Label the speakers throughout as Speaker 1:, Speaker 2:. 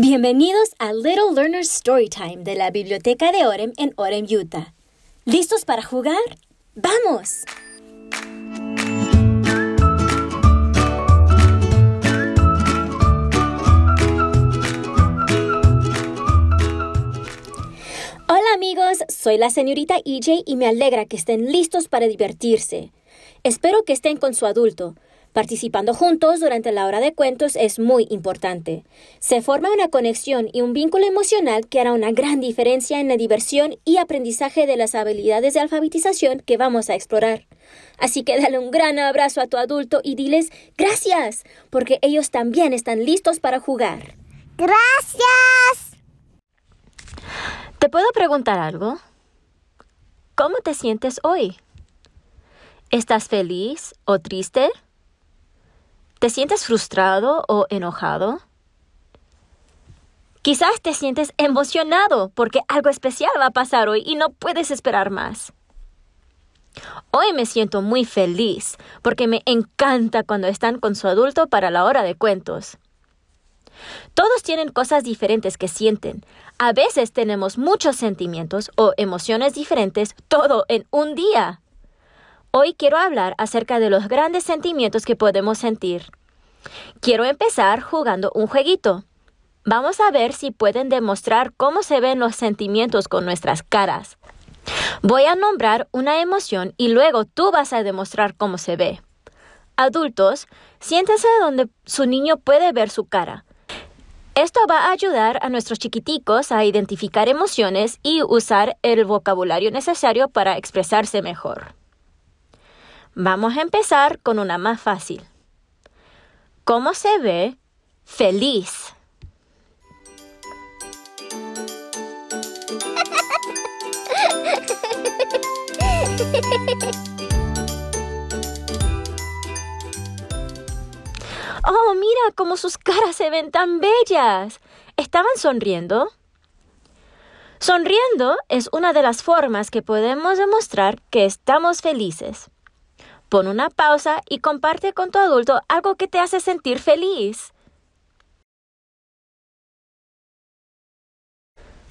Speaker 1: Bienvenidos a Little Learner's Storytime de la Biblioteca de Orem en Orem, Utah. ¿Listos para jugar? ¡Vamos! Hola amigos, soy la señorita EJ y me alegra que estén listos para divertirse. Espero que estén con su adulto. Participando juntos durante la hora de cuentos es muy importante. Se forma una conexión y un vínculo emocional que hará una gran diferencia en la diversión y aprendizaje de las habilidades de alfabetización que vamos a explorar. Así que dale un gran abrazo a tu adulto y diles gracias, porque ellos también están listos para jugar.
Speaker 2: Gracias.
Speaker 1: ¿Te puedo preguntar algo? ¿Cómo te sientes hoy? ¿Estás feliz o triste? ¿Te sientes frustrado o enojado? Quizás te sientes emocionado porque algo especial va a pasar hoy y no puedes esperar más. Hoy me siento muy feliz porque me encanta cuando están con su adulto para la hora de cuentos. Todos tienen cosas diferentes que sienten. A veces tenemos muchos sentimientos o emociones diferentes todo en un día. Hoy quiero hablar acerca de los grandes sentimientos que podemos sentir. Quiero empezar jugando un jueguito. Vamos a ver si pueden demostrar cómo se ven los sentimientos con nuestras caras. Voy a nombrar una emoción y luego tú vas a demostrar cómo se ve. Adultos, siéntense donde su niño puede ver su cara. Esto va a ayudar a nuestros chiquiticos a identificar emociones y usar el vocabulario necesario para expresarse mejor. Vamos a empezar con una más fácil. ¿Cómo se ve feliz? Oh, mira cómo sus caras se ven tan bellas. ¿Estaban sonriendo? Sonriendo es una de las formas que podemos demostrar que estamos felices. Pon una pausa y comparte con tu adulto algo que te hace sentir feliz.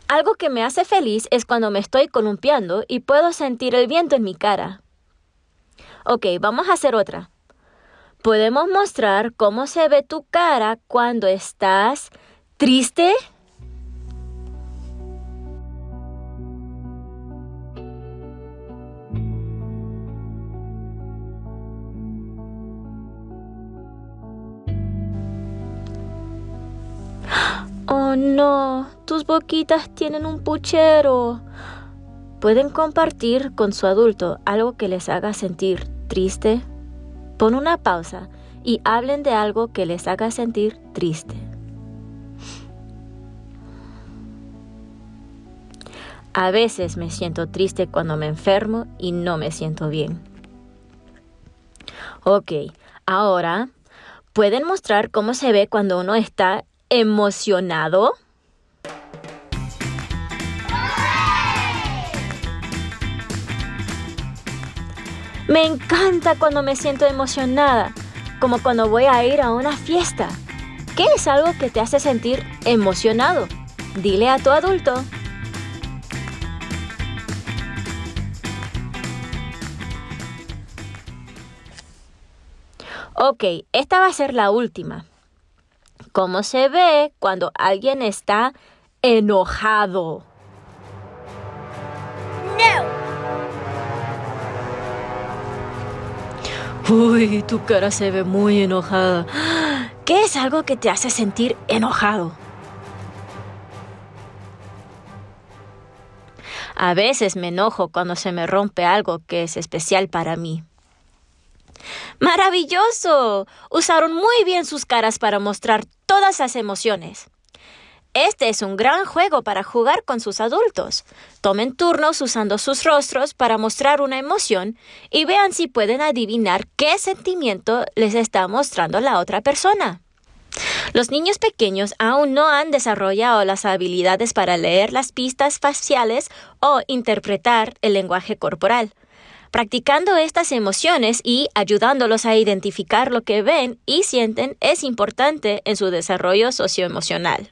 Speaker 1: Algo que me hace feliz es cuando me estoy columpiando y puedo sentir el viento en mi cara. Ok, vamos a hacer otra. Podemos mostrar cómo se ve tu cara cuando estás triste. No, tus boquitas tienen un puchero. Pueden compartir con su adulto algo que les haga sentir triste. Pon una pausa y hablen de algo que les haga sentir triste. A veces me siento triste cuando me enfermo y no me siento bien. Ok, ahora pueden mostrar cómo se ve cuando uno está emocionado? Me encanta cuando me siento emocionada, como cuando voy a ir a una fiesta. ¿Qué es algo que te hace sentir emocionado? Dile a tu adulto. Ok, esta va a ser la última cómo se ve cuando alguien está enojado. No. Uy, tu cara se ve muy enojada. ¿Qué es algo que te hace sentir enojado? A veces me enojo cuando se me rompe algo que es especial para mí. ¡Maravilloso! Usaron muy bien sus caras para mostrar todas las emociones. Este es un gran juego para jugar con sus adultos. Tomen turnos usando sus rostros para mostrar una emoción y vean si pueden adivinar qué sentimiento les está mostrando la otra persona. Los niños pequeños aún no han desarrollado las habilidades para leer las pistas faciales o interpretar el lenguaje corporal. Practicando estas emociones y ayudándolos a identificar lo que ven y sienten es importante en su desarrollo socioemocional.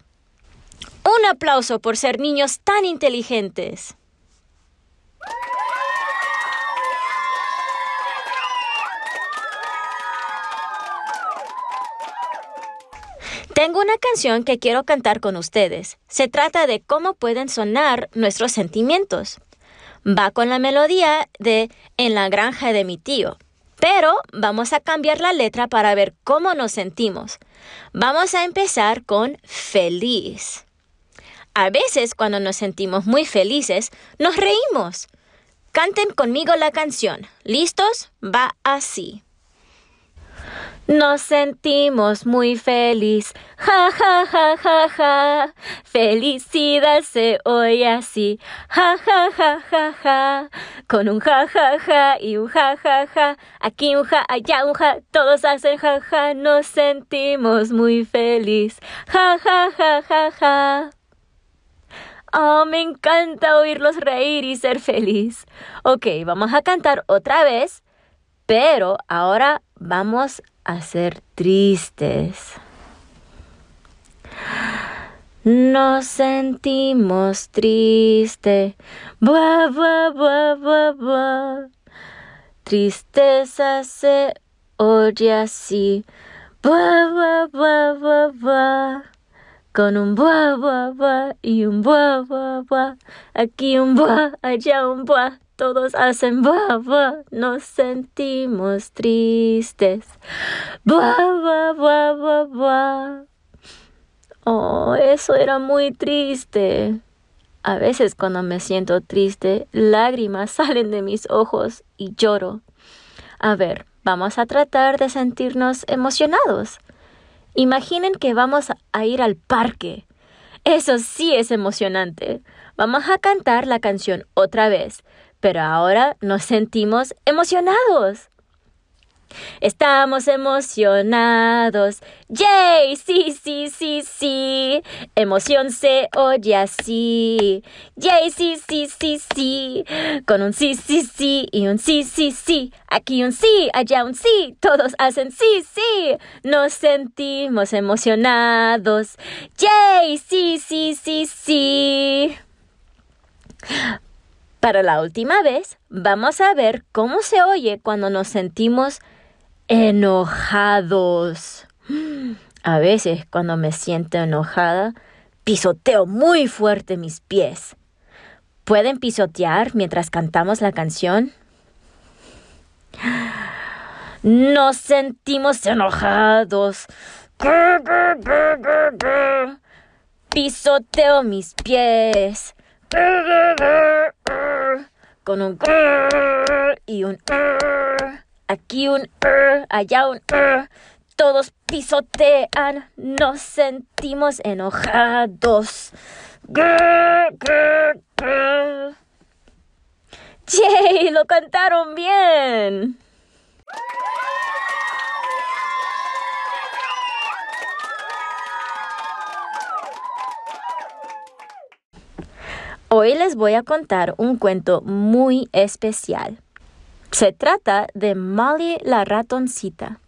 Speaker 1: Un aplauso por ser niños tan inteligentes. Tengo una canción que quiero cantar con ustedes. Se trata de cómo pueden sonar nuestros sentimientos. Va con la melodía de En la granja de mi tío. Pero vamos a cambiar la letra para ver cómo nos sentimos. Vamos a empezar con feliz. A veces cuando nos sentimos muy felices, nos reímos. Canten conmigo la canción. ¿Listos? Va así. Nos sentimos muy feliz, ja ja ja ja ja. Felicidad se oye así, ja ja ja ja ja. Con un ja ja ja y un ja ja ja. Aquí un ja, allá un ja, todos hacen ja ja. Nos sentimos muy feliz, ja ja ja ja ja. Oh, me encanta oírlos reír y ser feliz. Ok, vamos a cantar otra vez, pero ahora vamos a ser tristes. Nos sentimos tristes. Buah, buah, buah, buah, buah. Tristeza se oye así. Buah, buah, buah, buah, buah. Con un buah, buah, buah y un buah, buah, buah. Aquí un buah, allá un buah. Todos hacen buah, buah, nos sentimos tristes. Buah, buah, buah, buah, buah. Oh, eso era muy triste. A veces cuando me siento triste, lágrimas salen de mis ojos y lloro. A ver, vamos a tratar de sentirnos emocionados. Imaginen que vamos a ir al parque. Eso sí es emocionante. Vamos a cantar la canción otra vez pero ahora nos sentimos emocionados. Estamos emocionados. ¡Yay! Sí, sí, sí, sí. Emoción se oye así. ¡Yay! Sí, sí, sí, sí. Con un sí, sí, sí y un sí, sí, sí. Aquí un sí, allá un sí. Todos hacen sí, sí. Nos sentimos emocionados. ¡Yay! Sí, sí, sí, sí. Para la última vez, vamos a ver cómo se oye cuando nos sentimos enojados. A veces, cuando me siento enojada, pisoteo muy fuerte mis pies. ¿Pueden pisotear mientras cantamos la canción? Nos sentimos enojados. Pisoteo mis pies con un y un aquí un allá un todos pisotean, nos sentimos enojados. ¡Yay! Lo cantaron bien. Hoy les voy a contar un cuento muy especial. Se trata de Molly la ratoncita.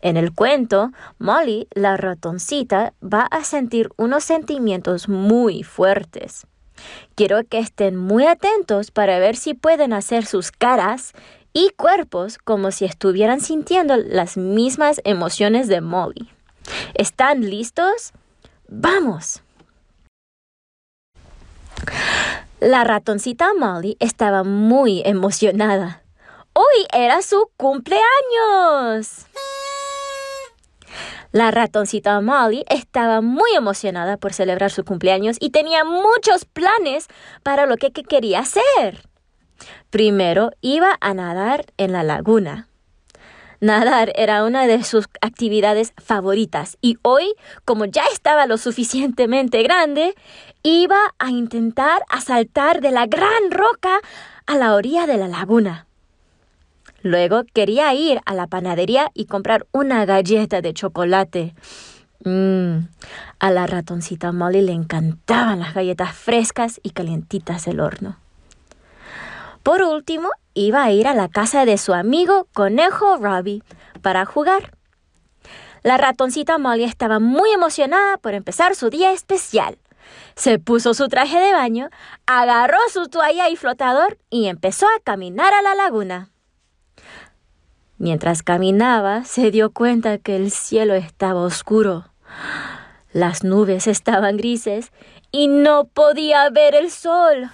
Speaker 1: En el cuento, Molly la ratoncita va a sentir unos sentimientos muy fuertes. Quiero que estén muy atentos para ver si pueden hacer sus caras y cuerpos como si estuvieran sintiendo las mismas emociones de Molly. ¿Están listos? ¡Vamos! La ratoncita Molly estaba muy emocionada. Hoy era su cumpleaños. La ratoncita Molly estaba muy emocionada por celebrar su cumpleaños y tenía muchos planes para lo que quería hacer. Primero iba a nadar en la laguna. Nadar era una de sus actividades favoritas y hoy, como ya estaba lo suficientemente grande, iba a intentar asaltar de la gran roca a la orilla de la laguna. Luego quería ir a la panadería y comprar una galleta de chocolate. Mmm, a la ratoncita Molly le encantaban las galletas frescas y calientitas del horno. Por último, iba a ir a la casa de su amigo conejo Robbie para jugar. La ratoncita Molly estaba muy emocionada por empezar su día especial. Se puso su traje de baño, agarró su toalla y flotador y empezó a caminar a la laguna. Mientras caminaba, se dio cuenta que el cielo estaba oscuro. Las nubes estaban grises y no podía ver el sol.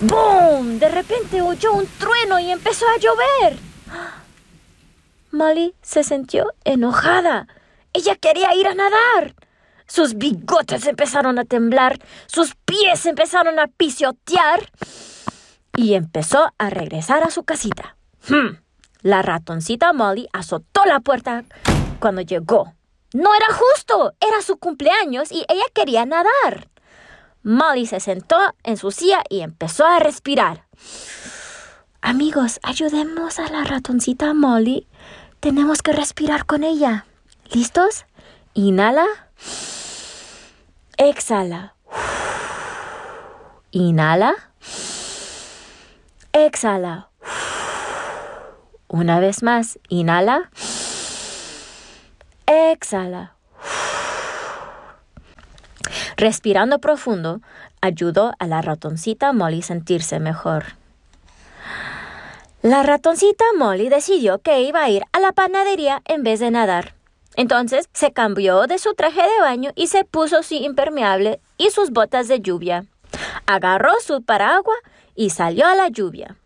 Speaker 1: ¡Boom! De repente oyó un trueno y empezó a llover. Molly se sintió enojada. Ella quería ir a nadar. Sus bigotes empezaron a temblar, sus pies empezaron a pisotear y empezó a regresar a su casita. Hmm. La ratoncita Molly azotó la puerta cuando llegó. No era justo, era su cumpleaños y ella quería nadar. Molly se sentó en su silla y empezó a respirar. Amigos, ayudemos a la ratoncita Molly. Tenemos que respirar con ella. ¿Listos? Inhala. Exhala. Inhala. Exhala. Una vez más. Inhala. Exhala. Respirando profundo, ayudó a la ratoncita Molly sentirse mejor. La ratoncita Molly decidió que iba a ir a la panadería en vez de nadar. Entonces se cambió de su traje de baño y se puso su impermeable y sus botas de lluvia. Agarró su paraguas y salió a la lluvia.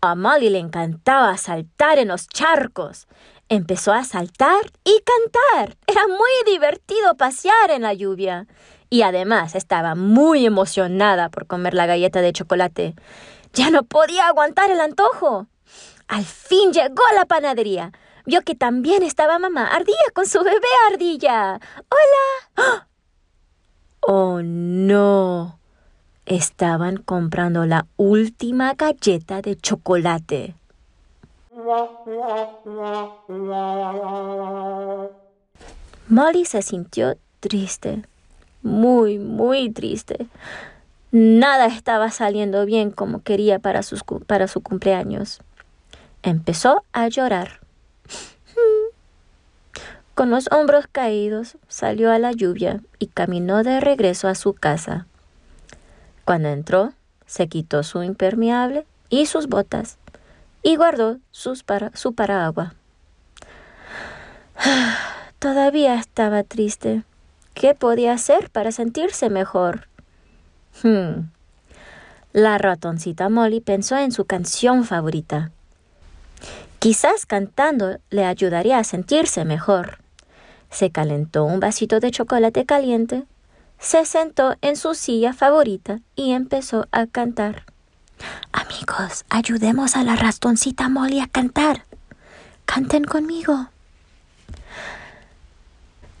Speaker 1: A Molly le encantaba saltar en los charcos. Empezó a saltar y cantar. Era muy divertido pasear en la lluvia. Y además estaba muy emocionada por comer la galleta de chocolate. Ya no podía aguantar el antojo. Al fin llegó a la panadería. Vio que también estaba mamá ardilla con su bebé ardilla. ¡Hola! ¡Oh, no! Estaban comprando la última galleta de chocolate. Molly se sintió triste, muy, muy triste. Nada estaba saliendo bien como quería para, para su cumpleaños. Empezó a llorar. Con los hombros caídos, salió a la lluvia y caminó de regreso a su casa. Cuando entró, se quitó su impermeable y sus botas y guardó sus su paraguas. Todavía estaba triste. ¿Qué podía hacer para sentirse mejor? Hmm. La ratoncita Molly pensó en su canción favorita. Quizás cantando le ayudaría a sentirse mejor. Se calentó un vasito de chocolate caliente se sentó en su silla favorita y empezó a cantar. Amigos, ayudemos a la rastoncita Molly a cantar. Canten conmigo.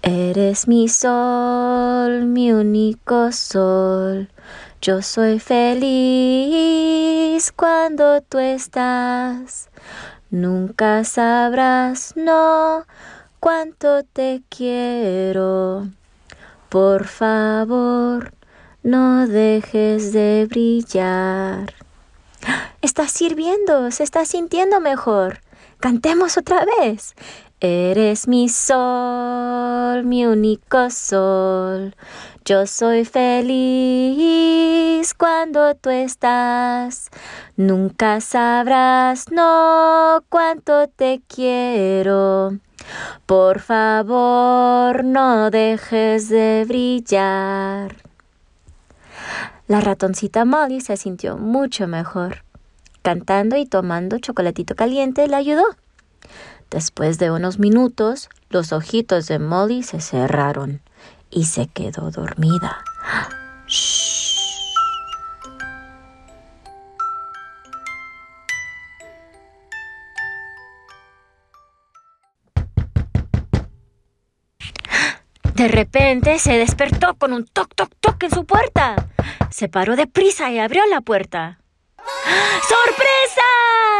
Speaker 1: Eres mi sol, mi único sol. Yo soy feliz cuando tú estás. Nunca sabrás, no, cuánto te quiero. Por favor, no dejes de brillar. Está sirviendo, se está sintiendo mejor. Cantemos otra vez. Eres mi sol, mi único sol. Yo soy feliz cuando tú estás. Nunca sabrás, no, cuánto te quiero. Por favor, no dejes de brillar. La ratoncita Molly se sintió mucho mejor. Cantando y tomando chocolatito caliente le ayudó. Después de unos minutos, los ojitos de Molly se cerraron y se quedó dormida. De repente se despertó con un toc toc toc en su puerta. Se paró deprisa y abrió la puerta. ¡Sorpresa!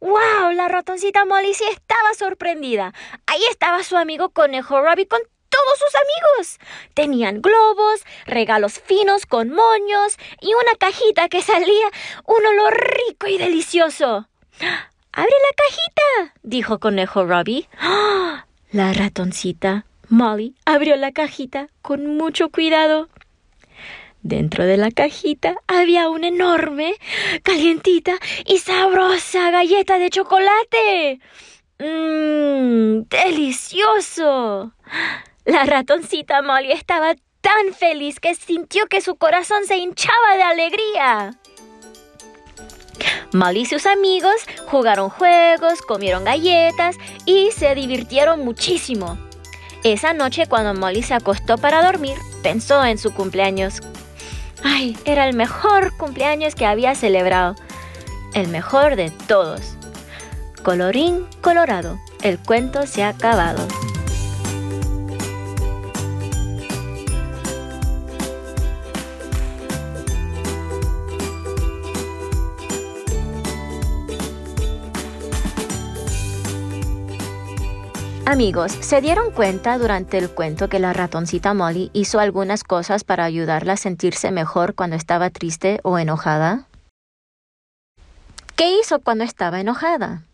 Speaker 1: ¡Wow! La ratoncita Molly sí estaba sorprendida. Ahí estaba su amigo Conejo Robbie con todos sus amigos. Tenían globos, regalos finos con moños y una cajita que salía un olor rico y delicioso. ¡Abre la cajita! dijo Conejo Robbie. ¡Ah! La ratoncita Molly abrió la cajita con mucho cuidado. Dentro de la cajita había una enorme, calientita y sabrosa galleta de chocolate. ¡Mmm! ¡Delicioso! La ratoncita Molly estaba tan feliz que sintió que su corazón se hinchaba de alegría. Molly y sus amigos jugaron juegos, comieron galletas y se divirtieron muchísimo. Esa noche cuando Molly se acostó para dormir, pensó en su cumpleaños. Ay, era el mejor cumpleaños que había celebrado. El mejor de todos. Colorín colorado, el cuento se ha acabado. Amigos, ¿se dieron cuenta durante el cuento que la ratoncita Molly hizo algunas cosas para ayudarla a sentirse mejor cuando estaba triste o enojada? ¿Qué hizo cuando estaba enojada?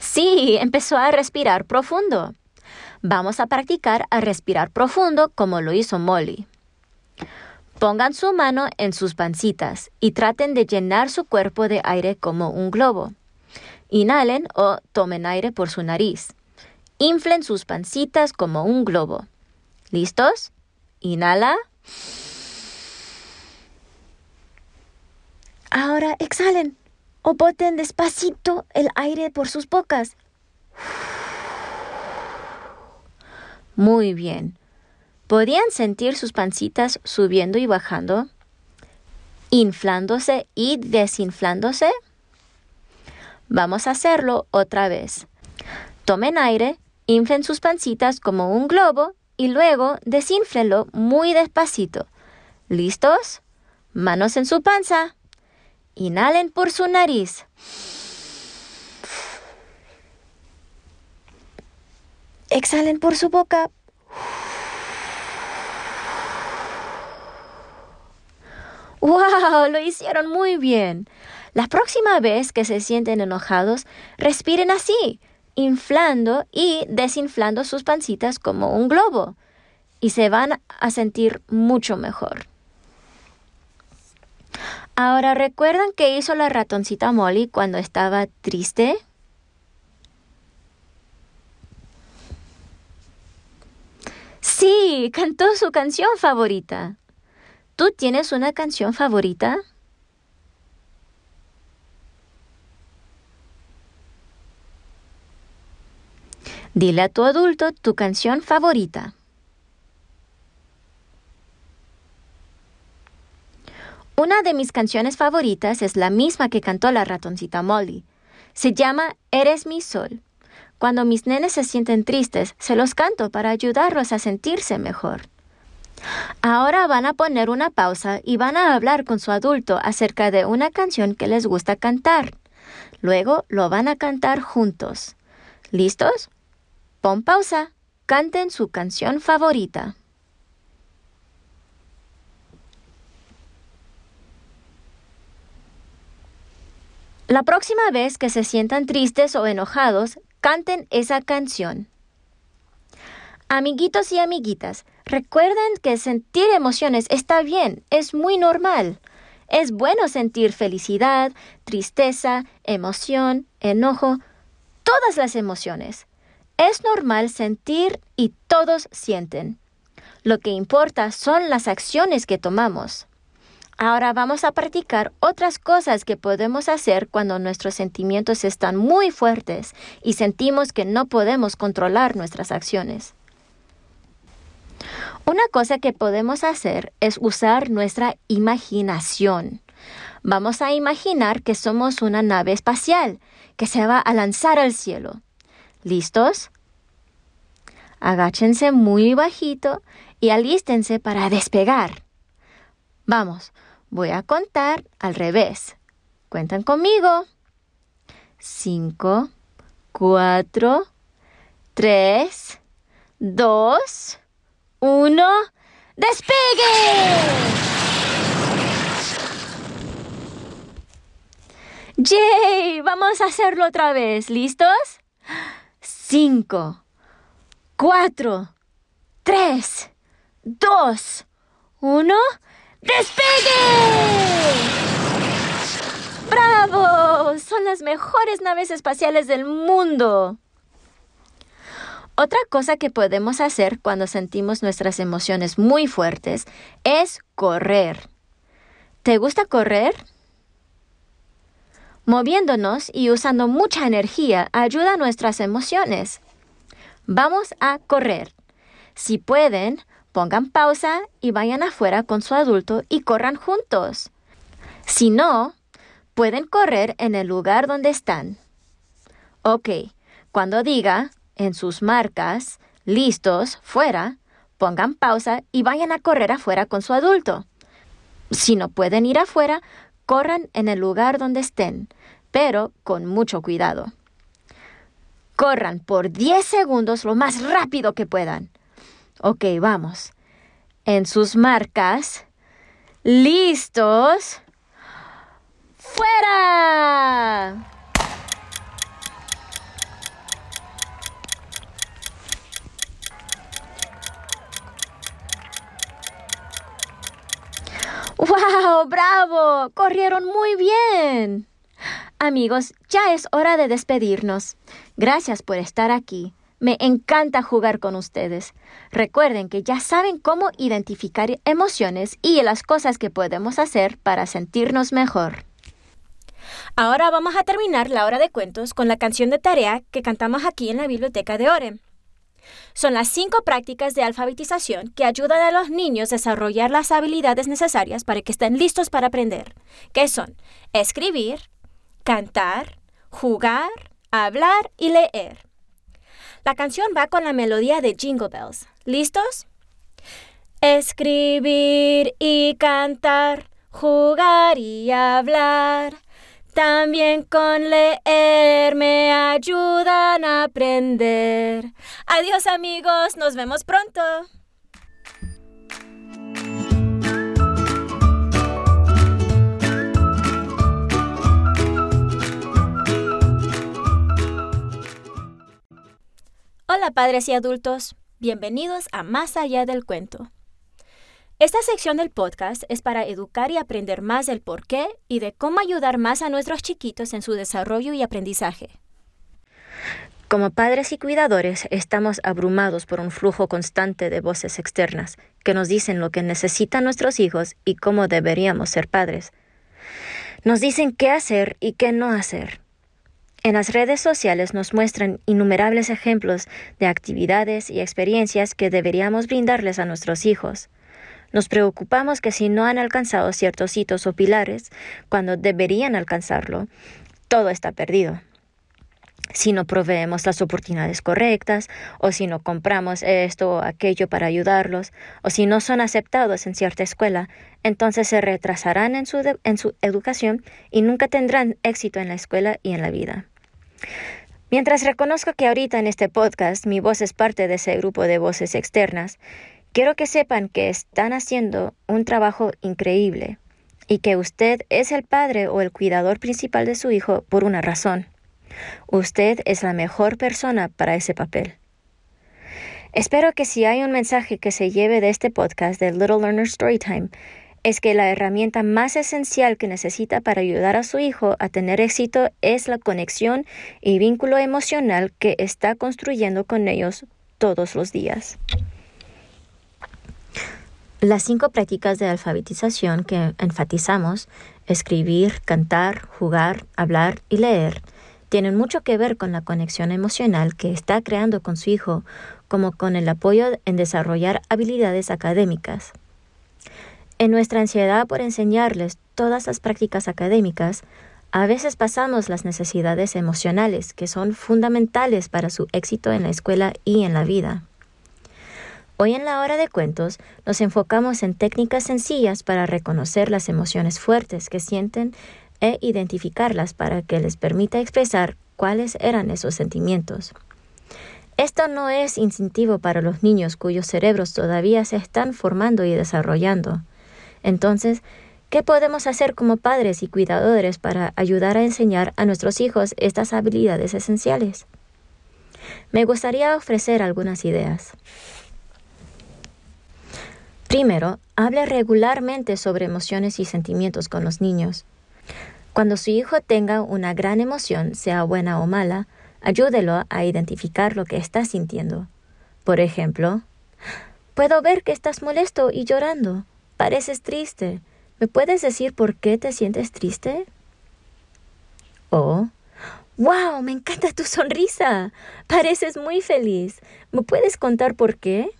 Speaker 1: Sí, empezó a respirar profundo. Vamos a practicar a respirar profundo como lo hizo Molly. Pongan su mano en sus pancitas y traten de llenar su cuerpo de aire como un globo. Inhalen o tomen aire por su nariz. Inflen sus pancitas como un globo. ¿Listos? Inhala. Ahora exhalen o boten despacito el aire por sus bocas. Muy bien. ¿Podían sentir sus pancitas subiendo y bajando? ¿Inflándose y desinflándose? Vamos a hacerlo otra vez. Tomen aire, inflen sus pancitas como un globo y luego desinflenlo muy despacito. ¿Listos? Manos en su panza. Inhalen por su nariz. Exhalen por su boca. ¡Wow! Lo hicieron muy bien. La próxima vez que se sienten enojados, respiren así, inflando y desinflando sus pancitas como un globo, y se van a sentir mucho mejor. Ahora, ¿recuerdan qué hizo la ratoncita Molly cuando estaba triste? Sí, cantó su canción favorita. ¿Tú tienes una canción favorita? Dile a tu adulto tu canción favorita. Una de mis canciones favoritas es la misma que cantó la ratoncita Molly. Se llama Eres mi sol. Cuando mis nenes se sienten tristes, se los canto para ayudarlos a sentirse mejor. Ahora van a poner una pausa y van a hablar con su adulto acerca de una canción que les gusta cantar. Luego lo van a cantar juntos. ¿Listos? Pon pausa. Canten su canción favorita. La próxima vez que se sientan tristes o enojados, canten esa canción. Amiguitos y amiguitas, recuerden que sentir emociones está bien, es muy normal. Es bueno sentir felicidad, tristeza, emoción, enojo, todas las emociones. Es normal sentir y todos sienten. Lo que importa son las acciones que tomamos. Ahora vamos a practicar otras cosas que podemos hacer cuando nuestros sentimientos están muy fuertes y sentimos que no podemos controlar nuestras acciones. Una cosa que podemos hacer es usar nuestra imaginación. Vamos a imaginar que somos una nave espacial que se va a lanzar al cielo. ¿Listos? Agáchense muy bajito y alístense para despegar. Vamos, voy a contar al revés. Cuentan conmigo. Cinco, cuatro, tres, dos, uno, ¡despegue! ¡Yay! Vamos a hacerlo otra vez. ¿Listos? Cinco, cuatro, tres, dos, uno. ¡Despegue! ¡Bravo! Son las mejores naves espaciales del mundo. Otra cosa que podemos hacer cuando sentimos nuestras emociones muy fuertes es correr. ¿Te gusta correr? Moviéndonos y usando mucha energía ayuda a nuestras emociones. Vamos a correr. Si pueden, pongan pausa y vayan afuera con su adulto y corran juntos. Si no, pueden correr en el lugar donde están. Ok, cuando diga en sus marcas, listos, fuera, pongan pausa y vayan a correr afuera con su adulto. Si no pueden ir afuera, corran en el lugar donde estén, pero con mucho cuidado. Corran por 10 segundos lo más rápido que puedan. Ok, vamos. En sus marcas, listos, fuera. ¡Wow! ¡Bravo! Corrieron muy bien. Amigos, ya es hora de despedirnos. Gracias por estar aquí. Me encanta jugar con ustedes. Recuerden que ya saben cómo identificar emociones y las cosas que podemos hacer para sentirnos mejor. Ahora vamos a terminar la hora de cuentos con la canción de tarea que cantamos aquí en la biblioteca de Ore. Son las cinco prácticas de alfabetización que ayudan a los niños a desarrollar las habilidades necesarias para que estén listos para aprender, que son escribir, cantar, jugar, hablar y leer. La canción va con la melodía de Jingle Bells. ¿Listos? Escribir y cantar, jugar y hablar también con leer me ayudan a aprender. Adiós amigos, nos vemos pronto. Hola padres y adultos, bienvenidos a Más allá del cuento. Esta sección del podcast es para educar y aprender más del por qué y de cómo ayudar más a nuestros chiquitos en su desarrollo y aprendizaje. Como padres y cuidadores estamos abrumados por un flujo constante de voces externas que nos dicen lo que necesitan nuestros hijos y cómo deberíamos ser padres. Nos dicen qué hacer y qué no hacer. En las redes sociales nos muestran innumerables ejemplos de actividades y experiencias que deberíamos brindarles a nuestros hijos. Nos preocupamos que si no han alcanzado ciertos hitos o pilares, cuando deberían alcanzarlo, todo está perdido. Si no proveemos las oportunidades correctas, o si no compramos esto o aquello para ayudarlos, o si no son aceptados en cierta escuela, entonces se retrasarán en su, en su educación y nunca tendrán éxito en la escuela y en la vida. Mientras reconozco que ahorita en este podcast mi voz es parte de ese grupo de voces externas, Quiero que sepan que están haciendo un trabajo increíble y que usted es el padre o el cuidador principal de su hijo por una razón. Usted es la mejor persona para ese papel. Espero que si hay un mensaje que se lleve de este podcast de Little Learner Storytime, es que la herramienta más esencial que necesita para ayudar a su hijo a tener éxito es la conexión y vínculo emocional que está construyendo con ellos todos los días. Las cinco prácticas de alfabetización que enfatizamos, escribir, cantar, jugar, hablar y leer, tienen mucho que ver con la conexión emocional que está creando con su hijo, como con el apoyo en desarrollar habilidades académicas. En nuestra ansiedad por enseñarles todas las prácticas académicas, a veces pasamos las necesidades emocionales que son fundamentales para su éxito en la escuela y en la vida. Hoy en la hora de cuentos nos enfocamos en técnicas sencillas para reconocer las emociones fuertes que sienten e identificarlas para que les permita expresar cuáles eran esos sentimientos. Esto no es instintivo para los niños cuyos cerebros todavía se están formando y desarrollando. Entonces, ¿Qué podemos hacer como padres y cuidadores para ayudar a enseñar a nuestros hijos estas habilidades esenciales? Me gustaría ofrecer algunas ideas. Primero, hable regularmente sobre emociones y sentimientos con los niños. Cuando su hijo tenga una gran emoción, sea buena o mala, ayúdelo a identificar lo que está sintiendo. Por ejemplo, puedo ver que estás molesto y llorando. Pareces triste. ¿Me puedes decir por qué te sientes triste? O, ¡Wow! Me encanta tu sonrisa. Pareces muy feliz. ¿Me puedes contar por qué?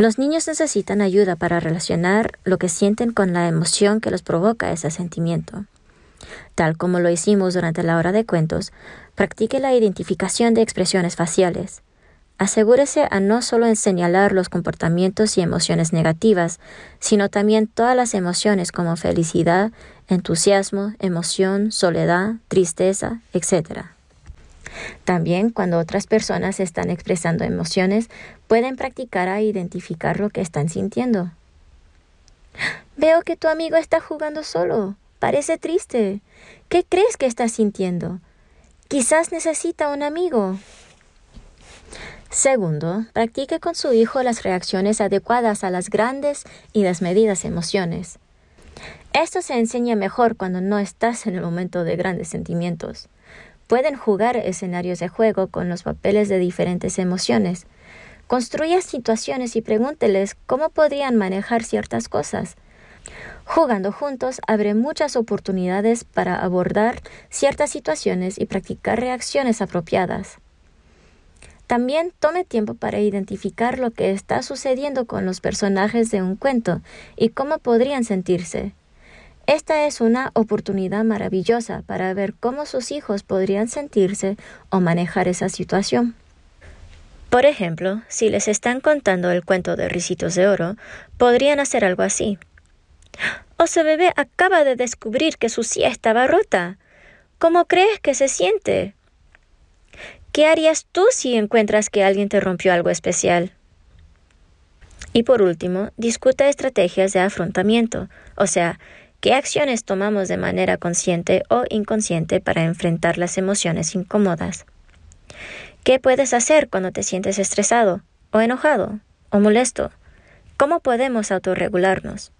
Speaker 1: Los niños necesitan ayuda para relacionar lo que sienten con la emoción que los provoca ese sentimiento. Tal como lo hicimos durante la hora de cuentos, practique la identificación de expresiones faciales. Asegúrese a no solo señalar los comportamientos y emociones negativas, sino también todas las emociones como felicidad, entusiasmo, emoción, soledad, tristeza, etc. También cuando otras personas están expresando emociones, pueden practicar a identificar lo que están sintiendo. Veo que tu amigo está jugando solo. Parece triste. ¿Qué crees que está sintiendo? Quizás necesita un amigo. Segundo, practique con su hijo las reacciones adecuadas a las grandes y desmedidas emociones. Esto se enseña mejor cuando no estás en el momento de grandes sentimientos. Pueden jugar escenarios de juego con los papeles de diferentes emociones. Construya situaciones y pregúnteles cómo podrían manejar ciertas cosas. Jugando juntos abre muchas oportunidades para abordar ciertas situaciones y practicar reacciones apropiadas. También tome tiempo para identificar lo que está sucediendo con los personajes de un cuento y cómo podrían sentirse. Esta es una oportunidad maravillosa para ver cómo sus hijos podrían sentirse o manejar esa situación. Por ejemplo, si les están contando el cuento de Ricitos de Oro, podrían hacer algo así. Oso bebé acaba de descubrir que su silla estaba rota. ¿Cómo crees que se siente? ¿Qué harías tú si encuentras que alguien te rompió algo especial? Y por último, discuta estrategias de afrontamiento, o sea, ¿Qué acciones tomamos de manera consciente o inconsciente para enfrentar las emociones incómodas? ¿Qué puedes hacer cuando te sientes estresado, o enojado, o molesto? ¿Cómo podemos autorregularnos?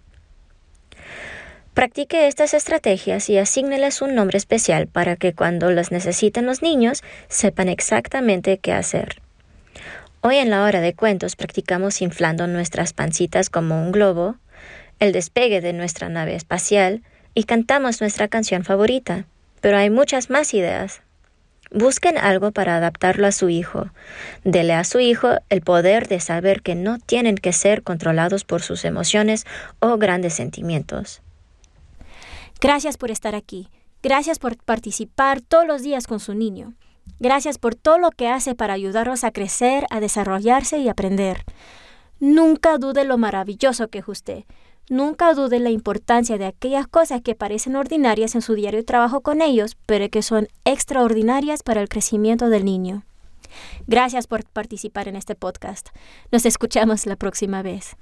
Speaker 1: Practique estas estrategias y asígneles un nombre especial para que cuando las necesiten los niños sepan exactamente qué hacer. Hoy en la hora de cuentos practicamos inflando nuestras pancitas como un globo, el despegue de nuestra nave espacial y cantamos nuestra canción favorita. Pero hay muchas más ideas. Busquen algo para adaptarlo a su hijo. Dele a su hijo el poder de saber que no tienen que ser controlados por sus emociones o grandes sentimientos.
Speaker 3: Gracias por estar aquí. Gracias por participar todos los días con su niño. Gracias por todo lo que hace para ayudarlos a crecer, a desarrollarse y aprender. Nunca dude lo maravilloso que es usted. Nunca dude la importancia de aquellas cosas que parecen ordinarias en su diario trabajo con ellos, pero que son extraordinarias para el crecimiento del niño. Gracias por participar en este podcast. Nos escuchamos la próxima vez.